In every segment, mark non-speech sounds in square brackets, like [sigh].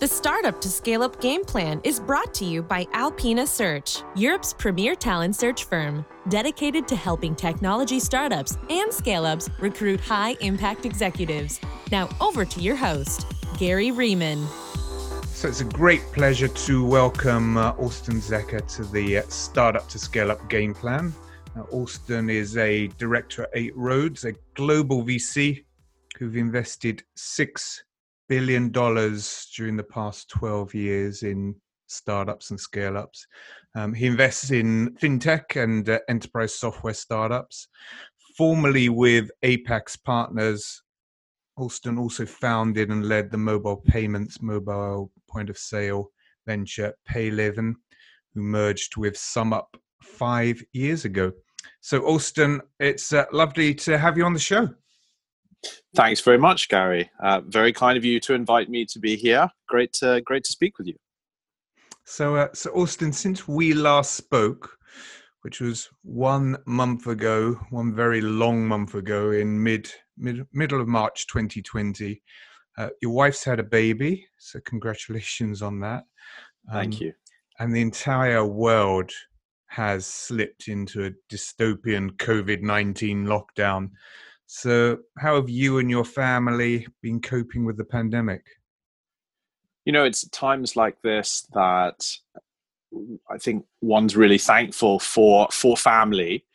The Startup to Scale Up game plan is brought to you by Alpina Search, Europe's premier talent search firm, dedicated to helping technology startups and scale ups recruit high impact executives. Now, over to your host, Gary Riemann. So it's a great pleasure to welcome uh, Alston Zecha to the uh, Startup to Scale Up game plan. Uh, Alston is a director at Eight Roads, a global VC who've invested six billion dollars during the past 12 years in startups and scale ups. Um, he invests in fintech and uh, enterprise software startups. Formerly with Apax Partners, Alston also founded and led the mobile payments, mobile point of sale venture Payleven, who merged with SumUp five years ago. So, Alston, it's uh, lovely to have you on the show. Thanks very much, Gary. Uh, very kind of you to invite me to be here. Great, to, great to speak with you. So, uh, so Alston, since we last spoke, which was one month ago, one very long month ago, in mid, mid middle of March 2020, uh, your wife's had a baby, so congratulations on that. Um, Thank you. And the entire world has slipped into a dystopian COVID 19 lockdown. So, how have you and your family been coping with the pandemic? You know, it's times like this that I think one's really thankful for for family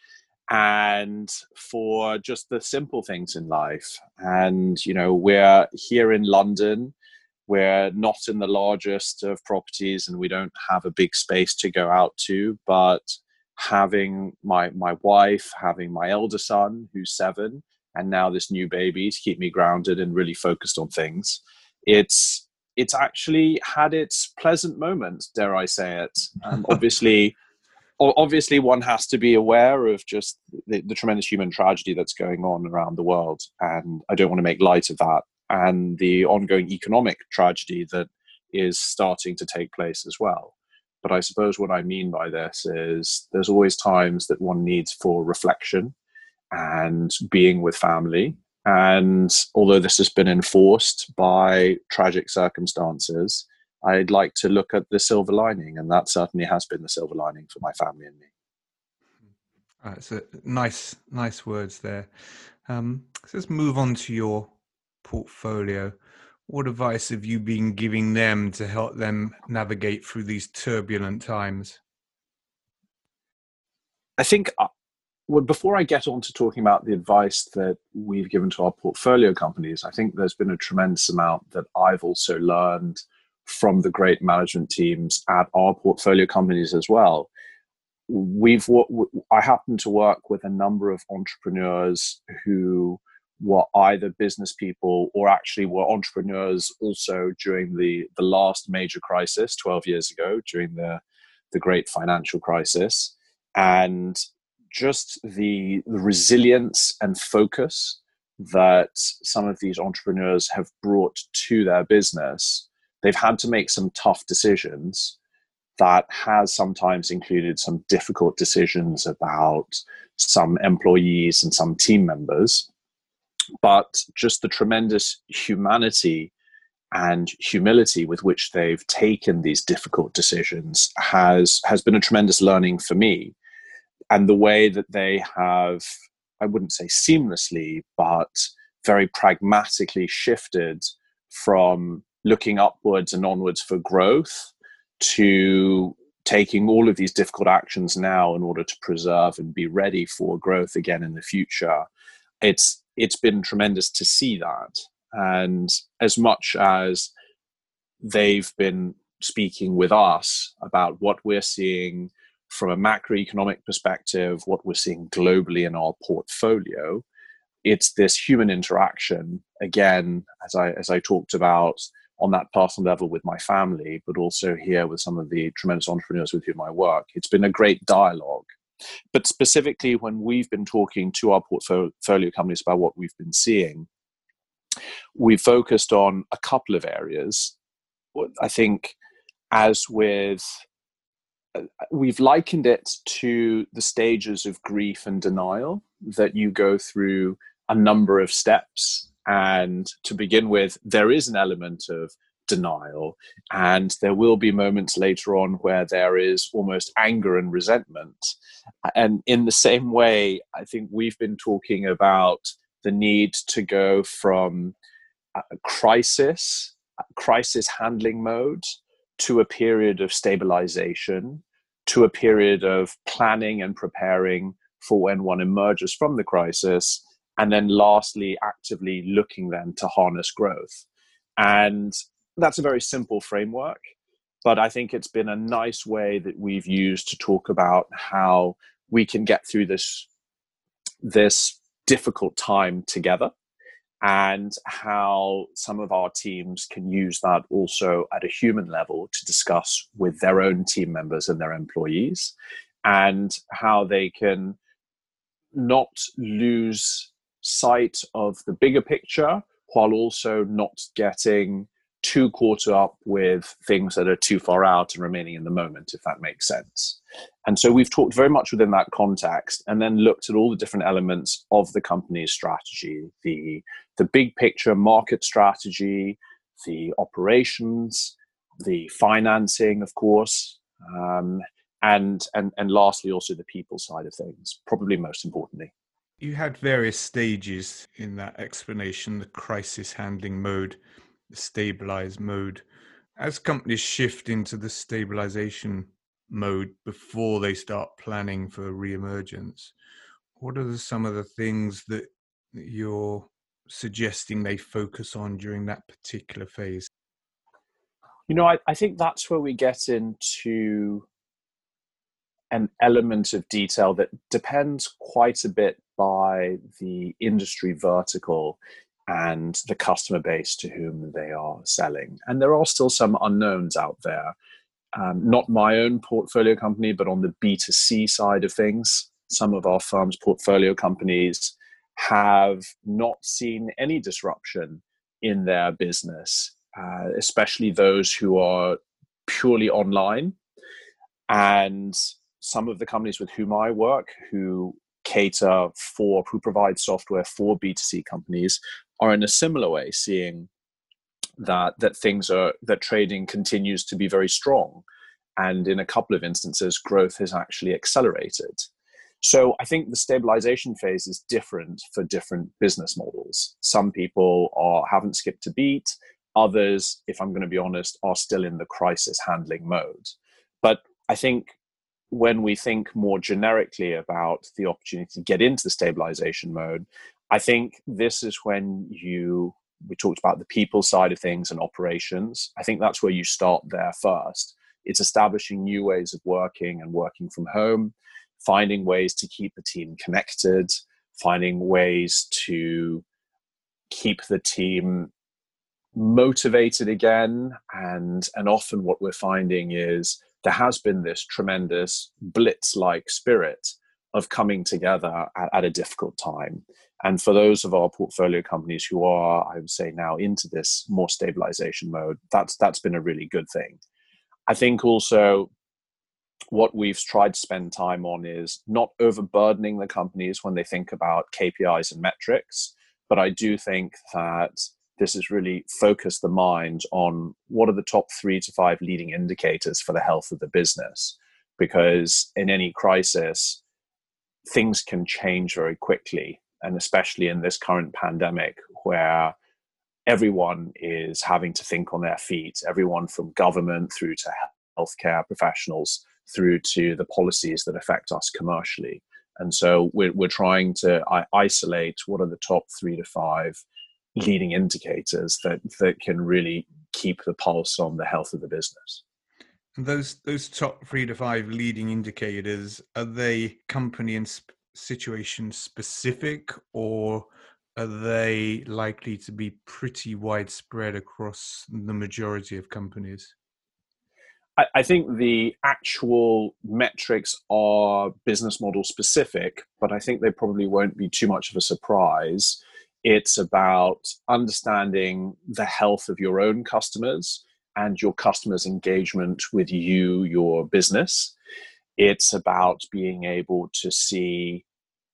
and for just the simple things in life. And you know, we're here in London. We're not in the largest of properties, and we don't have a big space to go out to. But having my my wife, having my elder son who's seven, and now this new baby to keep me grounded and really focused on things. It's it's actually had its pleasant moments dare i say it. [laughs] Um, obviously obviously one has to be aware of just the, the, tremendous human tragedy that's going on around the world and i don't want to make light of that and the ongoing economic tragedy that is starting to take place as well. But i suppose what i mean by this is there's always times that one needs for reflection and being with family. And although this has been enforced by tragic circumstances, I'd like to look at the silver lining, and that certainly has been the silver lining for my family and me. Right, so nice, nice words there. Um, let's move on to your portfolio. What advice have you been giving them to help them navigate through these turbulent times? I think uh, well, before I get on to talking about the advice that we've given to our portfolio companies, I think there's been a tremendous amount that I've also learned from the great management teams at our portfolio companies as well. We've I happen to work with a number of entrepreneurs who were either business people or actually were entrepreneurs also during the the last major crisis 12 years ago during the the great financial crisis and just the, the resilience and focus that some of these entrepreneurs have brought to their business, they've had to make some tough decisions that has sometimes included some difficult decisions about some employees and some team members. But just the tremendous humanity and humility with which they've taken these difficult decisions has has been a tremendous learning for me and the way that they have, I wouldn't say seamlessly, but very pragmatically shifted from looking upwards and onwards for growth to taking all of these difficult actions now in order to preserve and be ready for growth again in the future. It's it's been tremendous to see that. And as much as they've been speaking with us about what we're seeing from a macroeconomic perspective, what we're seeing globally in our portfolio, it's this human interaction again, as I as I talked about on that personal level with my family, but also here with some of the tremendous entrepreneurs with whom I work. It's been a great dialogue. But specifically, when we've been talking to our portfolio companies about what we've been seeing, we focused on a couple of areas. I think, as with we've likened it to the stages of grief and denial that you go through a number of steps and to begin with there is an element of denial. And there will be moments later on where there is almost anger and resentment. And in the same way, I think we've been talking about the need to go from crisis, crisis handling mode, to a period of stabilization, to a period of planning and preparing for when one emerges from the crisis. And then lastly, actively looking then to harness growth. And that's a very simple framework, but I think it's been a nice way that we've used to talk about how we can get through this this difficult time together and how some of our teams can use that also at a human level to discuss with their own team members and their employees and how they can not lose sight of the bigger picture while also not getting too caught up with things that are too far out and remaining in the moment, if that makes sense. And so we've talked very much within that context and then looked at all the different elements of the company's strategy the, the big picture market strategy, the operations, the financing, of course, um, and, and, and lastly, also the people side of things, probably most importantly. You had various stages in that explanation the crisis handling mode the stabilize mode. As companies shift into the stabilization mode before they start planning for reemergence, what are some of the things that you're suggesting they focus on during that particular phase? You know, I, I think that's where we get into an element of detail that depends quite a bit by the industry vertical and the customer base to whom they are selling. And there are still some unknowns out there. Um, not my own portfolio company, but on the B2C side of things, some of our firm's portfolio companies have not seen any disruption in their business, uh, especially those who are purely online. And some of the companies with whom I work, who cater for, who provide software for B2C companies, are in a similar way seeing that that things are that trading continues to be very strong and in a couple of instances growth has actually accelerated so i think the stabilization phase is different for different business models some people are haven't skipped a beat others if i'm going to be honest are still in the crisis handling mode but i think when we think more generically about the opportunity to get into the stabilization mode I think this is when you we talked about the people side of things and operations. I think that's where you start there first. It's establishing new ways of working and working from home, finding ways to keep the team connected, finding ways to keep the team motivated again and and often what we're finding is there has been this tremendous blitz like spirit of coming together at, at, a difficult time and for those of our portfolio companies who are, I would say, now into this more stabilization mode, that's that's been a really good thing. I think also what we've tried to spend time on is not overburdening the companies when they think about KPIs and metrics, but I do think that this has really focused the mind on what are the top three to five leading indicators for the health of the business. Because in any crisis, things can change very quickly and especially in this current pandemic where everyone is having to think on their feet, everyone from government through to healthcare professionals through to the policies that affect us commercially. And so we're, we're trying to isolate what are the top three to five leading indicators that, that can really keep the pulse on the health of the business. And those those top three to five leading indicators are they company and situation specific or are they likely to be pretty widespread across the majority of companies? I, think the actual metrics are business model specific, but I think they probably won't be too much of a surprise. It's about understanding the health of your own customers and your customers' engagement with you, your business it's about being able to see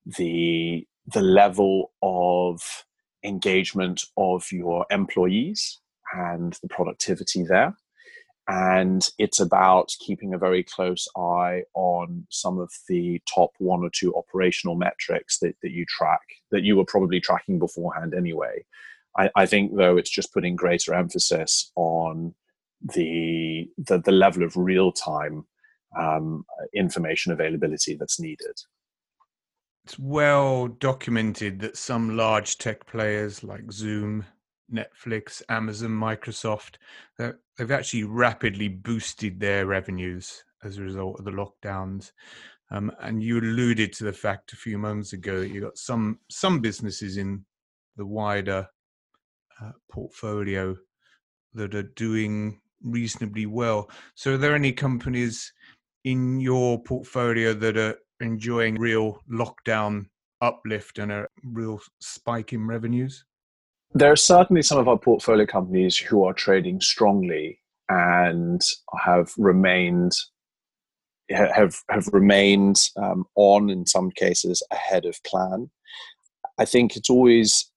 the the level of engagement of your employees and the productivity there. And it's about keeping a very close eye on some of the top one or two operational metrics that, that you track, that you were probably tracking beforehand anyway. I, I think, though, it's just putting greater emphasis on the, the, the level of real time um, information availability that's needed. It's well documented that some large tech players like Zoom, Netflix, Amazon, Microsoft, they've actually rapidly boosted their revenues as a result of the lockdowns. Um, and you alluded to the fact a few moments ago that you got some some businesses in the wider uh, portfolio that are doing reasonably well. So, are there any companies in your portfolio that are enjoying real lockdown uplift and a real spike in revenues? There are certainly some of our portfolio companies who are trading strongly and have remained have have remained um, on in some cases ahead of plan. I think it's always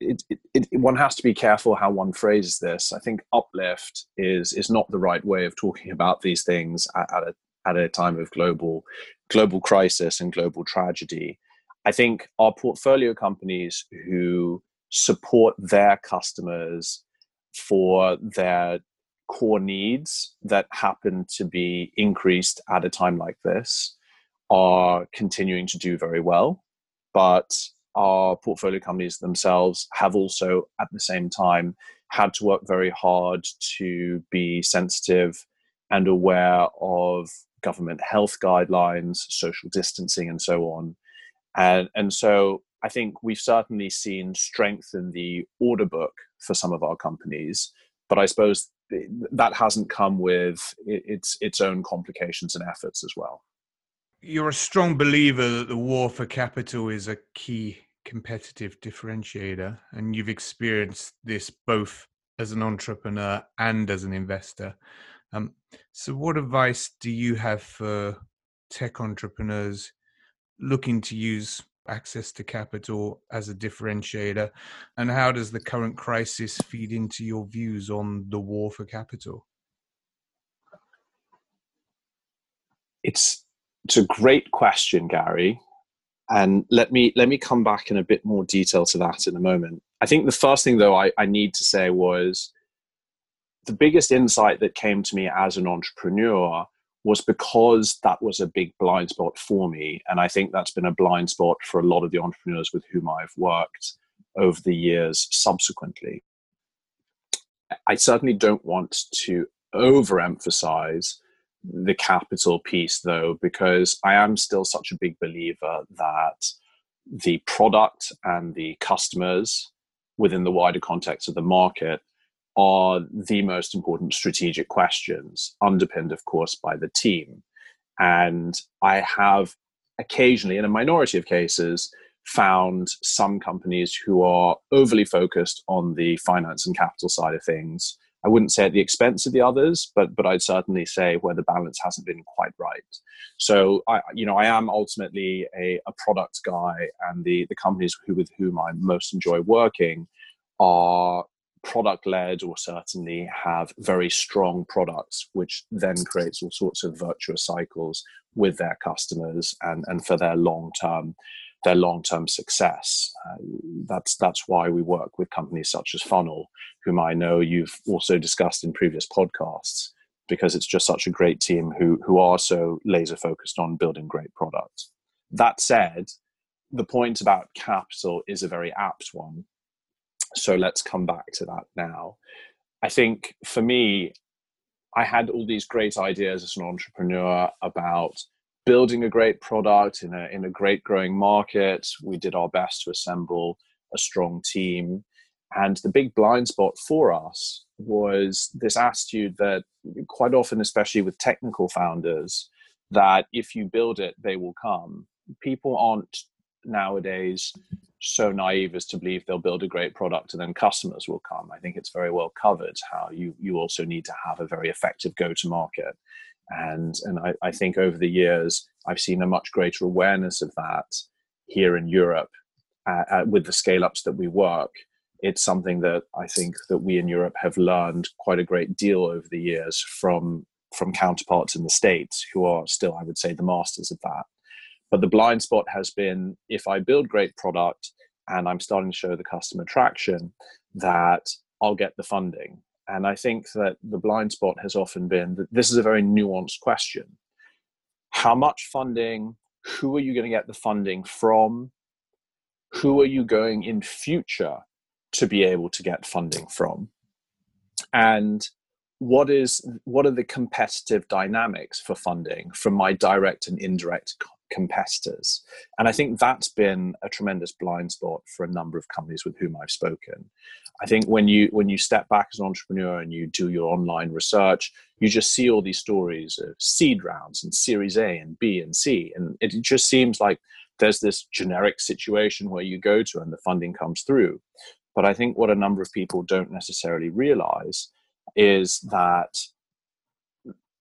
it, it, it, one has to be careful how one phrases this. I think uplift is is not the right way of talking about these things at, at a at a time of global global crisis and global tragedy. I think our portfolio companies who support their customers for their core needs that happen to be increased at a time like this are continuing to do very well. But our portfolio companies themselves have also, at the same time, had to work very hard to be sensitive and aware of government health guidelines, social distancing, and so on. And, and so I think we've certainly seen strength in the order book for some of our companies, but I suppose that hasn't come with its its own complications and efforts as well. You're a strong believer that the war for capital is a key competitive differentiator, and you've experienced this both as an entrepreneur and as an investor. Um, so, what advice do you have for tech entrepreneurs looking to use access to capital as a differentiator? And how does the current crisis feed into your views on the war for capital? It's it's a great question, Gary. And let me let me come back in a bit more detail to that in a moment. I think the first thing though I, I need to say was the biggest insight that came to me as an entrepreneur was because that was a big blind spot for me. And I think that's been a blind spot for a lot of the entrepreneurs with whom I've worked over the years subsequently. I certainly don't want to overemphasize the capital piece, though, because I am still such a big believer that the product and the customers within the wider context of the market are the most important strategic questions, underpinned, of course, by the team. And I have occasionally, in a minority of cases, found some companies who are overly focused on the finance and capital side of things. I wouldn't say at the expense of the others, but but I'd certainly say where the balance hasn't been quite right. So I, you know, I am ultimately a, a product guy, and the the companies who with whom I most enjoy working are product led or certainly have very strong products, which then creates all sorts of virtuous cycles with their customers and, and for their long term their long term success. Uh, that's that's why we work with companies such as Funnel, whom I know you've also discussed in previous podcasts, because it's just such a great team who who are so laser focused on building great products. That said, the point about capital is a very apt one so let's come back to that now. I think for me, I had all these great ideas as an entrepreneur about building a great product in a, in a great growing market. We did our best to assemble a strong team. And the big blind spot for us was this attitude that quite often, especially with technical founders, that if you build it, they will come. People aren't nowadays so naive as to believe they'll build a great product and then customers will come. I think it's very well covered how you you also need to have a very effective go to market. And and I, I think over the years I've seen a much greater awareness of that here in Europe uh, uh, with the scale ups that we work It's something that I think that we in Europe have learned quite a great deal over the years from from counterparts in the States who are still, I would say, the masters of that. But the blind spot has been if I build great product and I'm starting to show the customer traction, that I'll get the funding. And I think that the blind spot has often been that this is a very nuanced question. How much funding? Who are you going to get the funding from? Who are you going in future to be able to get funding from? And what is what are the competitive dynamics for funding from my direct and indirect competitors. And i think that's been a tremendous blind spot for a number of companies with whom i've spoken. I think when you when you step back as an entrepreneur and you do your online research you just see all these stories of seed rounds and series a and b and c. And it just seems like there's this generic situation where you go to and the funding comes through. But i think what a number of people don't necessarily realize is that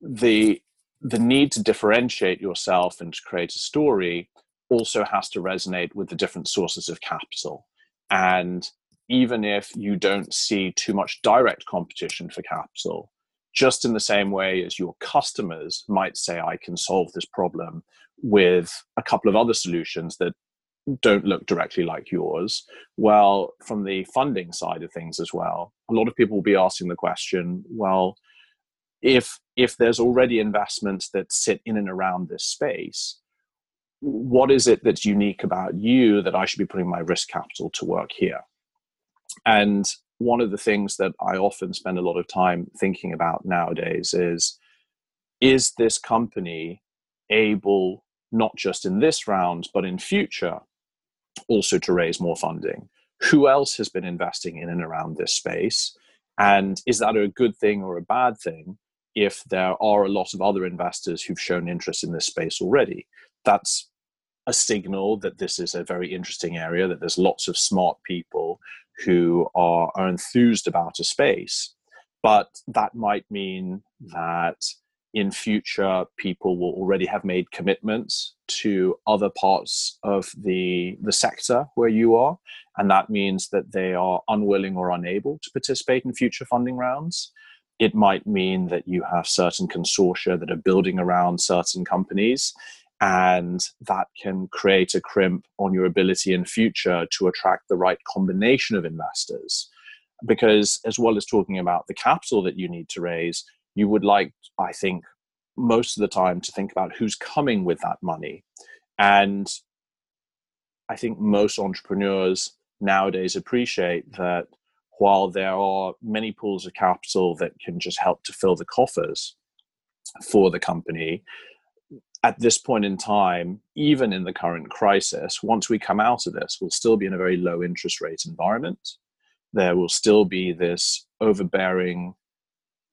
the the need to differentiate yourself and to create a story also has to resonate with the different sources of capital and even if you don't see too much direct competition for capital just in the same way as your customers might say i can solve this problem with a couple of other solutions that don't look directly like yours. Well, from the funding side of things as well, a lot of people will be asking the question, well, if if there's already investments that sit in and around this space, what is it that's unique about you that I should be putting my risk capital to work here? And one of the things that I often spend a lot of time thinking about nowadays is is this company able not just in this round but in future also to raise more funding. Who else has been investing in and around this space? And is that a good thing or a bad thing if there are a lot of other investors who've shown interest in this space already? That's a signal that this is a very interesting area, that there's lots of smart people who are, are enthused about a space. But that might mean that in future people will already have made commitments to other parts of the the sector where you are and that means that they are unwilling or unable to participate in future funding rounds it might mean that you have certain consortia that are building around certain companies and that can create a crimp on your ability in future to attract the right combination of investors because as well as talking about the capital that you need to raise you would like, I think, most of the time to think about who's coming with that money. And I think most entrepreneurs nowadays appreciate that while there are many pools of capital that can just help to fill the coffers for the company, at this point in time, even in the current crisis, once we come out of this, we'll still be in a very low interest rate environment. There will still be this overbearing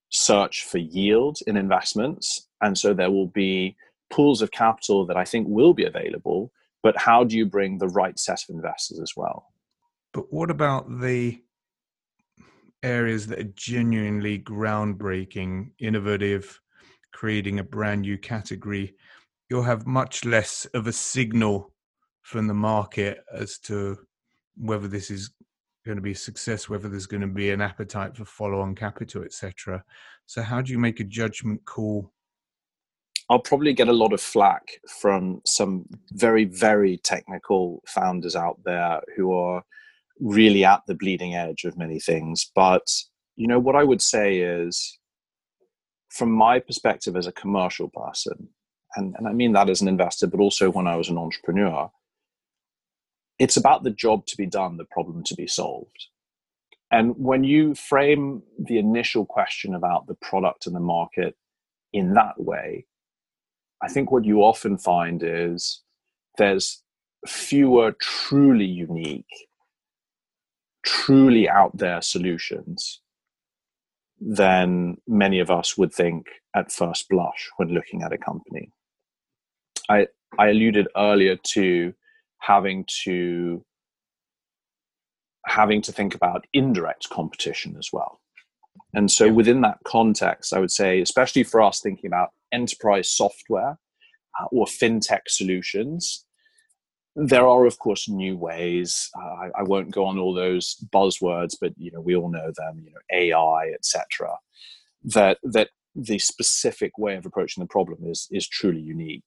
search for yield in investments. And so there will be pools of capital that I think will be available. But how do you bring the right set of investors as well? But what about the areas that are genuinely groundbreaking, innovative, creating a brand new category? You'll have much less of a signal from the market as to whether this is going to be a success, whether there's going to be an appetite for follow-on capital, etc. So, how do you make a judgment call? I'll probably get a lot of flack from some very, very technical founders out there who are really at the bleeding edge of many things. But you know what I would say is, from my perspective as a commercial person, and, and I mean that as an investor, but also when I was an entrepreneur, it's about the job to be done, the problem to be solved. And when you frame the initial question about the product and the market in that way, I think what you often find is there's fewer truly unique, truly out there solutions than many of us would think at first blush when looking at a company. I, I alluded earlier to having to having to think about indirect competition as well. And so, within that context, I would say, especially for us thinking about enterprise software uh, or fintech solutions, there are, of course, new ways. Uh, I, I, won't go on all those buzzwords, but you know we all know them. You know, AI, etc. That that the specific way of approaching the problem is is truly unique.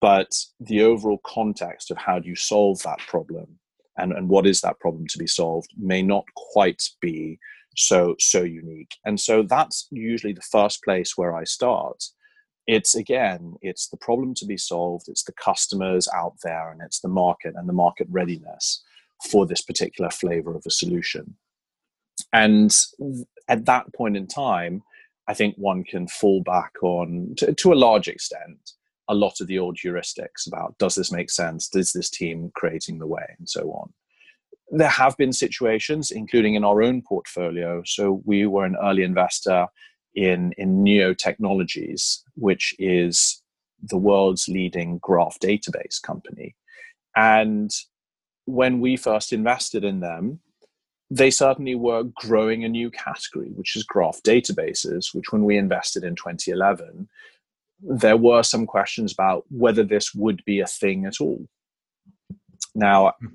But the overall context of how do you solve that problem and, and what is that problem to be solved may not quite be so so unique. And so that's usually the first place where I start it's again it's the problem to be solved it's the customers out there and it's the market and the market readiness for this particular flavor of a solution. And at that point in time i think one can fall back on to, to a large extent a lot of the old heuristics about does this make sense? Does this team creating the way? and so on. There have been situations including in our own portfolio. So we were an early investor in, in Neo Technologies, which is the world's leading graph database company. And when we first invested in them, they certainly were growing a new category, which is graph databases, which when we invested in 2011, there were some questions about whether this would be a thing at all. Now, hmm.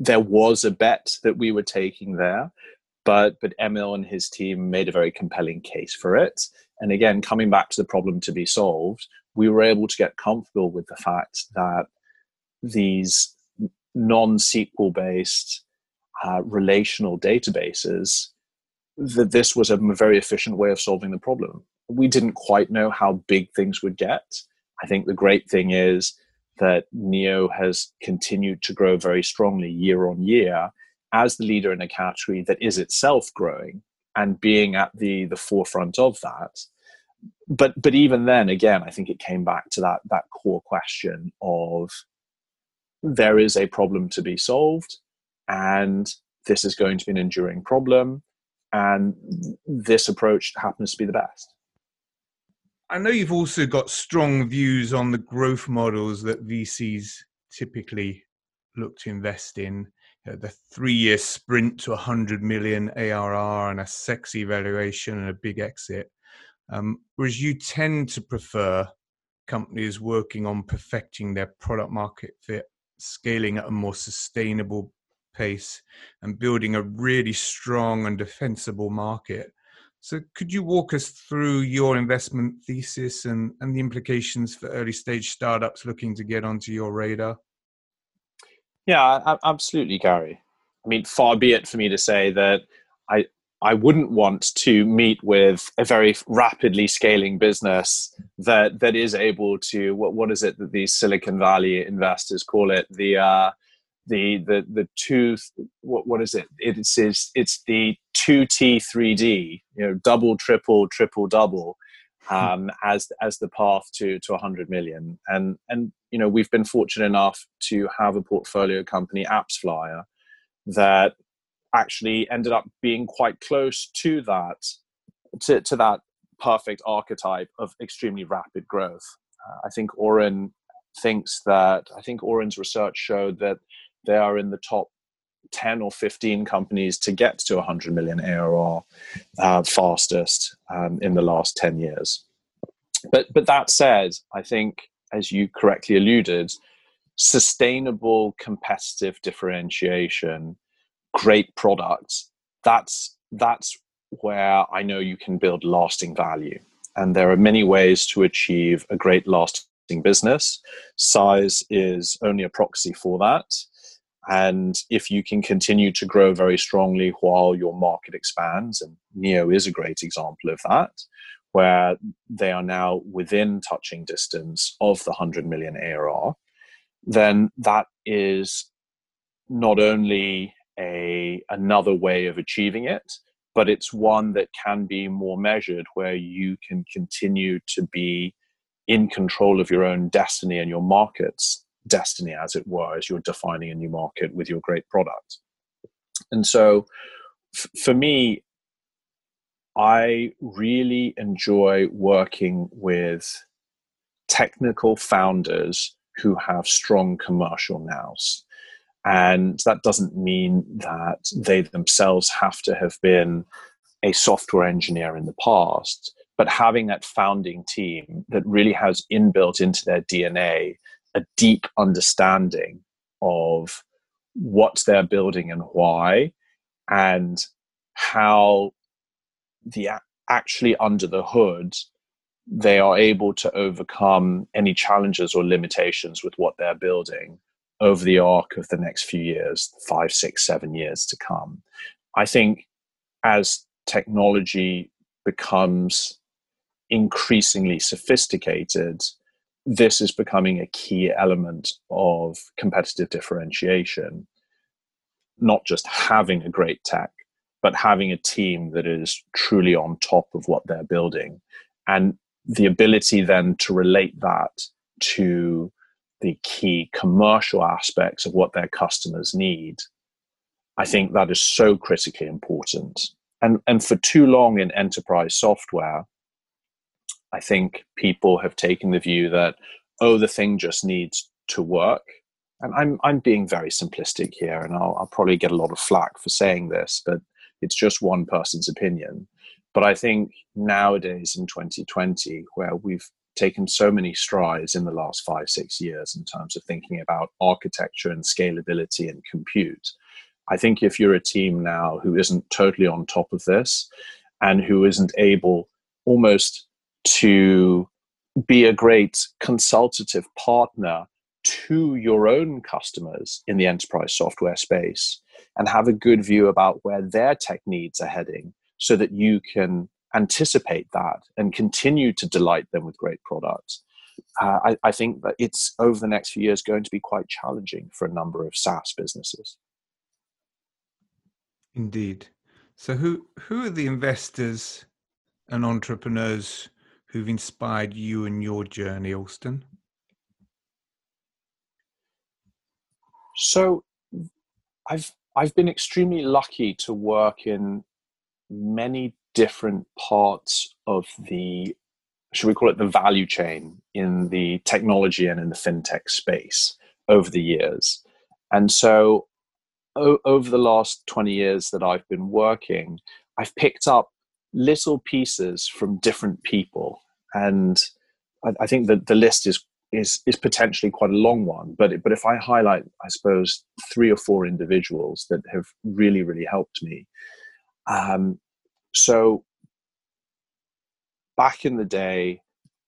there was a bet that we were taking there, but but Emil and his team made a very compelling case for it. And again, coming back to the problem to be solved, we were able to get comfortable with the fact that these non-SQL based uh, relational databases that this was a very efficient way of solving the problem. We didn't quite know how big things would get. I think the great thing is that Neo has continued to grow very strongly year on year as the leader in a category that is itself growing and being at the the forefront of that. But but even then again i think it came back to that that core question of there is a problem to be solved and this is going to be an enduring problem and this approach happens to be the best. I know you've also got strong views on the growth models that vcs typically look to invest in you know, the three year sprint to 100 million ARR and a sexy valuation and a big exit. Um, whereas you tend to prefer companies working on perfecting their product market fit, scaling at a more sustainable pace, and building a really strong and defensible market. So, could you walk us through your investment thesis and, and the implications for early stage startups looking to get onto your radar? Yeah, absolutely, Gary. I mean, far be it for me to say that I I wouldn't want to meet with a very rapidly scaling business that that is able to what what is it that these Silicon Valley investors call it the uh, the the the two what what is it it's it's, it's the two T three D you know double triple triple double Hmm. um, as as the path to to 100 million. And and you know we've been fortunate enough to have a portfolio company, AppsFlyer, that actually ended up being quite close to that to, to that perfect archetype of extremely rapid growth. Uh, I think Oren thinks that I think Oren's research showed that they are in the top 10 or 15 companies to get to 100 million ARR uh, fastest um, in the last 10 years. But, but that said, I think, as you correctly alluded, sustainable competitive differentiation, great products, that's, that's where I know you can build lasting value. And there are many ways to achieve a great lasting business. Size is only a proxy for that. And if you can continue to grow very strongly while your market expands, and Neo is a great example of that, where they are now within touching distance of the 100 million ARR, then that is not only a another way of achieving it, but it's one that can be more measured where you can continue to be in control of your own destiny and your markets destiny, as it were, as you're defining a new market with your great product. And so, f- for me, I really enjoy working with technical founders who have strong commercial nous. And that doesn't mean that they themselves have to have been a software engineer in the past, but having that founding team that really has inbuilt into their DNA a deep understanding of what they're building and why, and how the actually under the hood they are able to overcome any challenges or limitations with what they're building over the arc of the next few years five six seven years to come. I think as technology becomes increasingly sophisticated this is becoming a key element of competitive differentiation not just having a great tech but having a team that is truly on top of what they're building. And the ability then to relate that to the key commercial aspects of what their customers need i think that is so critically important. And and for too long in enterprise software i think people have taken the view that oh the thing just needs to work. And i'm i'm being very simplistic here and i'll, I'll probably get a lot of flack for saying this but it's just one person's opinion. But I think nowadays in 2020, where we've taken so many strides in the last five, six years in terms of thinking about architecture and scalability and compute, I think if you're a team now who isn't totally on top of this and who isn't able almost to be a great consultative partner to your own customers in the enterprise software space and have a good view about where their tech needs are heading so that you can anticipate that and continue to delight them with great products. Uh, I, I think that it's over the next few years going to be quite challenging for a number of SaaS businesses. Indeed. So, who who are the investors and entrepreneurs who've inspired you in your journey, Alston? So, I've I've been extremely lucky to work in many different parts of the, should we call it the value chain in the technology and in the fintech space over the years. And so o- over the last 20 years that I've been working, I've picked up little pieces from different people. And I, I think that the list is is is potentially quite a long one. But but if I highlight, I suppose three or four individuals that have really really helped me. Um, so back in the day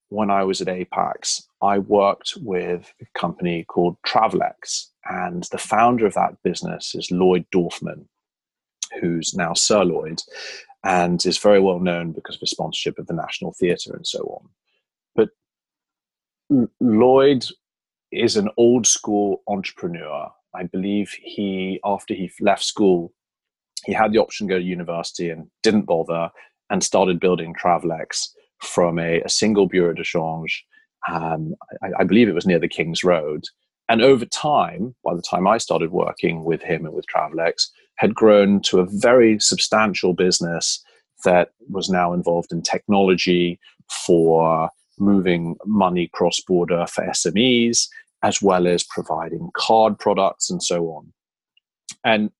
when I was at Apax, I worked with a company called Travelex, and the founder of that business is Lloyd Dorfman, who's now Sir Lloyd, and is very well known because of his sponsorship of the National Theatre and so on. Lloyd is an old school entrepreneur. I believe he, after he left school, he had the option to go to university and didn't bother and started building Travelex from a, a single bureau de change. Um, I, I, believe it was near the King's Road. And over time, by the time I started working with him and with Travelex, had grown to a very substantial business that was now involved in technology for moving money cross border for SMEs, as well as providing card products and so on. And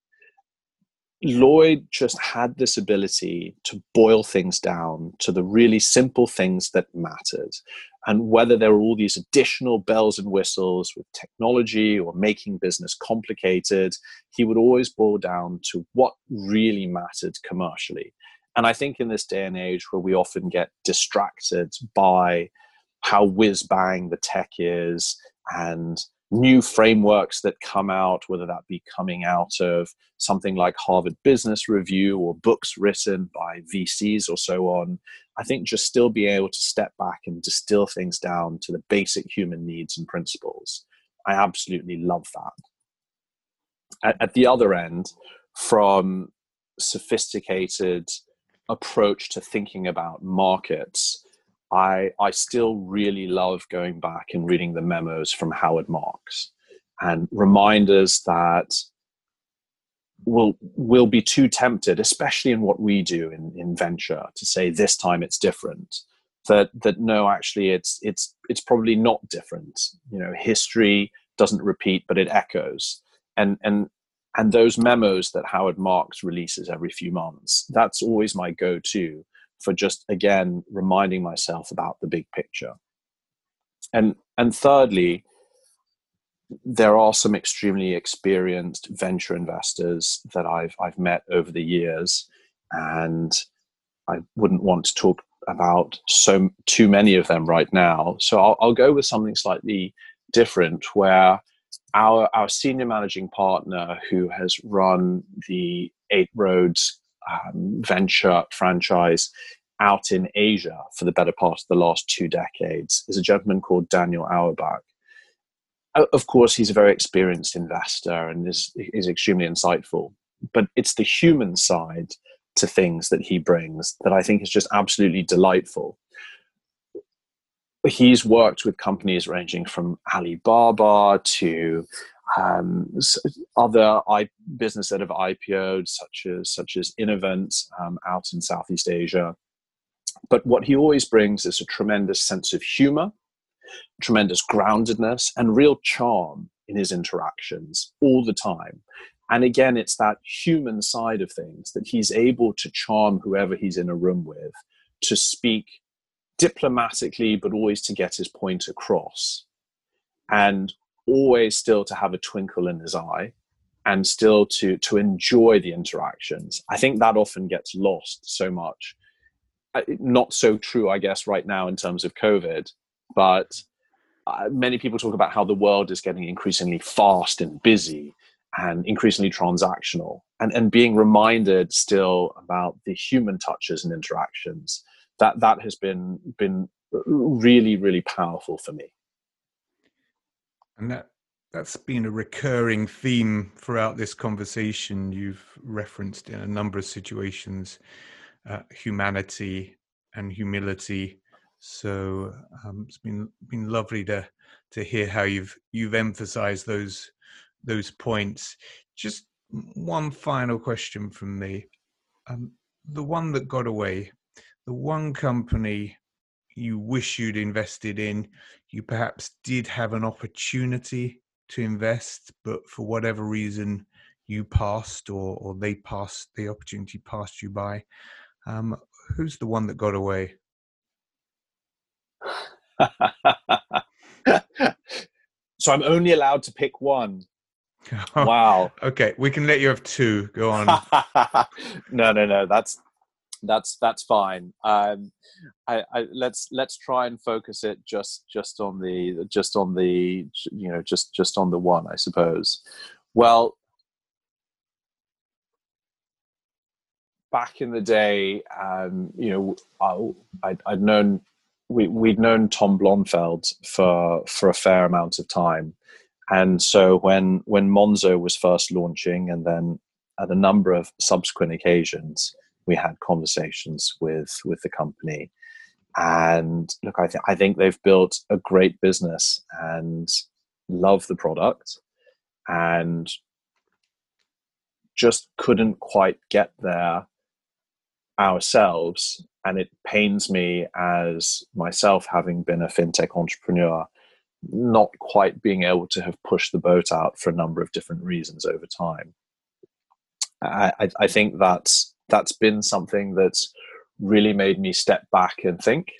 Lloyd just had this ability to boil things down to the really simple things that mattered. And whether there were all these additional bells and whistles with technology or making business complicated, he would always boil down to what really mattered commercially. And I think in this day and age where we often get distracted by how whiz bang the tech is and new frameworks that come out, whether that be coming out of something like Harvard Business Review or books written by VCs or so on, I think just still being able to step back and distill things down to the basic human needs and principles. I absolutely love that. At, at the other end, from sophisticated approach to thinking about markets, I, I still really love going back and reading the memos from Howard Marks and reminders that we'll we'll be too tempted, especially in what we do in, in venture, to say this time it's different. That that no, actually it's it's it's probably not different. You know, history doesn't repeat, but it echoes. And and and those memos that Howard Marks releases every few months, that's always my go-to for just again reminding myself about the big picture. And and thirdly, there are some extremely experienced venture investors that I've I've met over the years, and I wouldn't want to talk about so too many of them right now. So I'll, I'll go with something slightly different, where our our senior managing partner, who has run the Eight Roads um, venture franchise out in Asia for the better part of the last two decades, is a gentleman called Daniel Auerbach of course, he's a very experienced investor and is, is extremely insightful. But it's the human side to things that he brings that I think is just absolutely delightful. He's worked with companies ranging from Alibaba to um, other I, business that have IPO'd, such as such as Innovent um, out in Southeast Asia. But what he always brings is a tremendous sense of humor tremendous groundedness and real charm in his interactions all the time. And again, it's that human side of things that he's able to charm whoever he's in a room with to speak diplomatically, but always to get his point across. And always still to have a twinkle in his eye and still to to enjoy the interactions. I think that often gets lost so much. Uh, not so true i guess right now in terms of covid but uh, many people talk about how the world is getting increasingly fast and busy and increasingly transactional and, and being reminded still about the human touches and interactions that that has been been really really powerful for me. And that that's been a recurring theme throughout this conversation. You've referenced in a number of situations uh, humanity and humility. So um, it's been been lovely to to hear how you've you've emphasised those those points. Just one final question from me: um, the one that got away, the one company you wish you'd invested in, you perhaps did have an opportunity to invest, but for whatever reason you passed or or they passed the opportunity passed you by. Um, who's the one that got away? [laughs] so I'm only allowed to pick one. [laughs] wow. Okay, we can let you have two. Go on. [laughs] no, no, no. That's that's that's fine. Um, I, I, let's let's try and focus it just just on the just on the you know just just on the one, I suppose. Well, back in the day, um, you know, I, I'd, I'd known we we'd known Tom Blomfield for for a fair amount of time, and so when when Monzo was first launching, and then at a number of subsequent occasions, we had conversations with with the company. And look, I think I think they've built a great business and love the product, and just couldn't quite get there ourselves and it pains me as myself having been a fintech entrepreneur not quite being able to have pushed the boat out for a number of different reasons over time i, I think that's that's been something that's really made me step back and think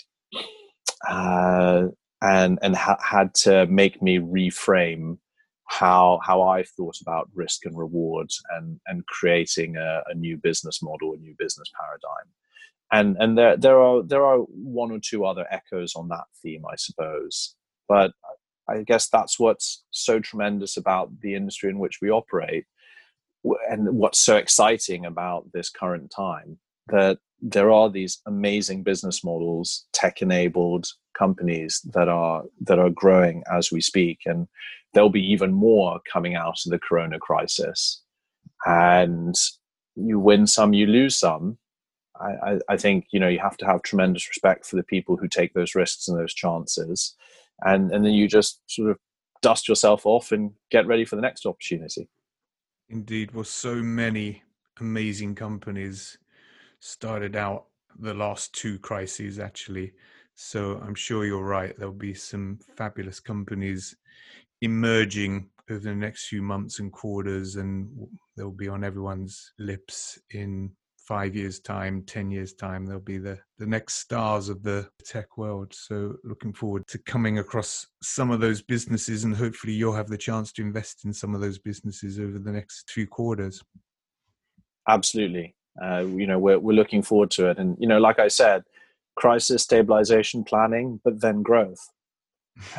uh, and and ha- had to make me reframe how how I've thought about risk and rewards and and creating a, a new business model, a new business paradigm. And and there there are there are one or two other echoes on that theme, I suppose. But I guess that's what's so tremendous about the industry in which we operate, and what's so exciting about this current time that there are these amazing business models, tech enabled companies that are that are growing as we speak, and there'll be even more coming out of the corona crisis. And you win some, you lose some. I, I, think you know you have to have tremendous respect for the people who take those risks and those chances, and and then you just sort of dust yourself off and get ready for the next opportunity. Indeed, well, so many amazing companies started out the last two crises actually. So I'm sure you're right. There'll be some fabulous companies emerging over the next few months and quarters, and they'll be on everyone's lips in five years' time, 10 years' time, they'll be the, the next stars of the tech world. So, looking forward to coming across some of those businesses, and hopefully, you'll have the chance to invest in some of those businesses over the next few quarters. Absolutely. Uh, you know, we're, we're looking forward to it. And, you know, like I said, crisis stabilization planning, but then growth.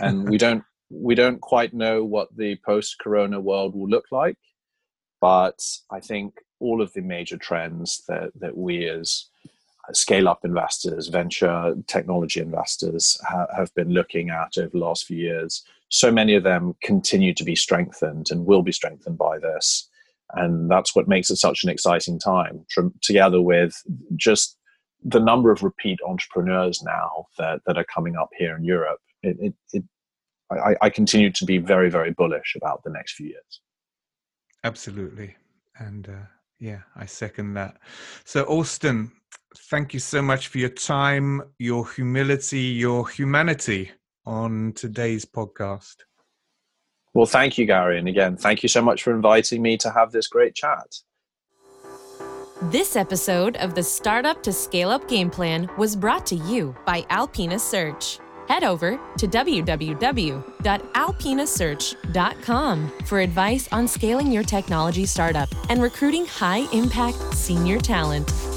And we don't [laughs] we don't quite know what the post corona world will look like but i think all of the major trends that, that we as scale up investors, venture technology investors ha- have been looking at over the last few years. So many of them continue to be strengthened and will be strengthened by this. And that's what makes it such an exciting time, Tr- together with just the number of repeat entrepreneurs now that, that are coming up here in Europe. It, it, it I, I continue to be very, very bullish about the next few years. Absolutely. And uh, yeah, I second that. So, Alston, thank you so much for your time, your humility, your humanity on today's podcast. Well, thank you, Gary. And again, thank you so much for inviting me to have this great chat. This episode of the Startup to Scale Up Game Plan was brought to you by Alpina Search head over to www.alpinasearch.com for advice on scaling your technology startup and recruiting high impact senior talent.